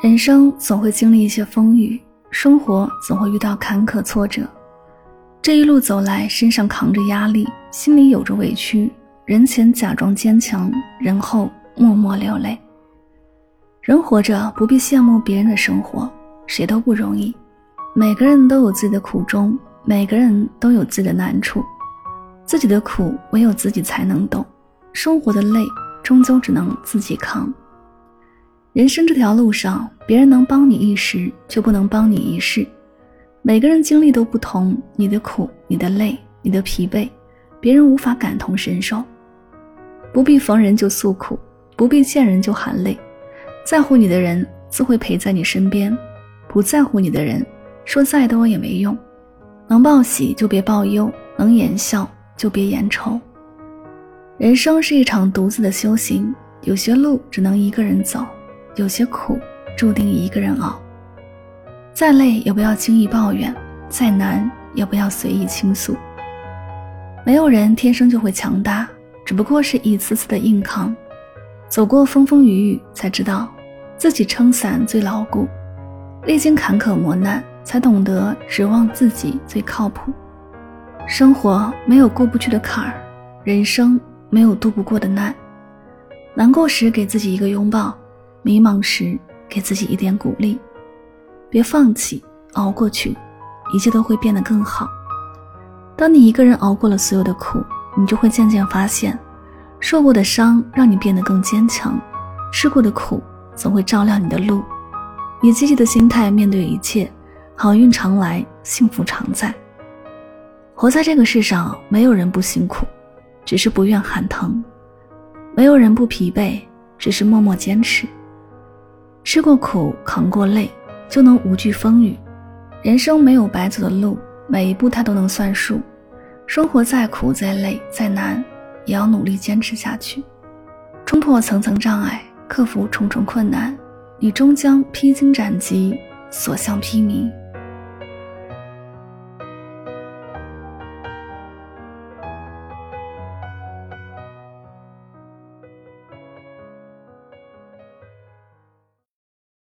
人生总会经历一些风雨，生活总会遇到坎坷挫折。这一路走来，身上扛着压力，心里有着委屈，人前假装坚强，人后默默流泪。人活着不必羡慕别人的生活，谁都不容易。每个人都有自己的苦衷，每个人都有自己的难处，自己的苦唯有自己才能懂，生活的累终究只能自己扛。人生这条路上，别人能帮你一时，却不能帮你一世。每个人经历都不同，你的苦、你的累、你的疲惫，别人无法感同身受。不必逢人就诉苦，不必见人就含泪。在乎你的人自会陪在你身边，不在乎你的人，说再多也没用。能报喜就别报忧，能言笑就别言愁。人生是一场独自的修行，有些路只能一个人走。有些苦注定一个人熬，再累也不要轻易抱怨，再难也不要随意倾诉。没有人天生就会强大，只不过是一次次的硬扛，走过风风雨雨，才知道自己撑伞最牢固，历经坎坷磨难，才懂得指望自己最靠谱。生活没有过不去的坎儿，人生没有渡不过的难，难过时给自己一个拥抱。迷茫时，给自己一点鼓励，别放弃，熬过去，一切都会变得更好。当你一个人熬过了所有的苦，你就会渐渐发现，受过的伤让你变得更坚强，吃过的苦总会照亮你的路。以积极的心态面对一切，好运常来，幸福常在。活在这个世上，没有人不辛苦，只是不愿喊疼；没有人不疲惫，只是默默坚持。吃过苦，扛过累，就能无惧风雨。人生没有白走的路，每一步它都能算数。生活再苦再累再难，也要努力坚持下去。冲破层层障碍，克服重重困难，你终将披荆斩棘，所向披靡。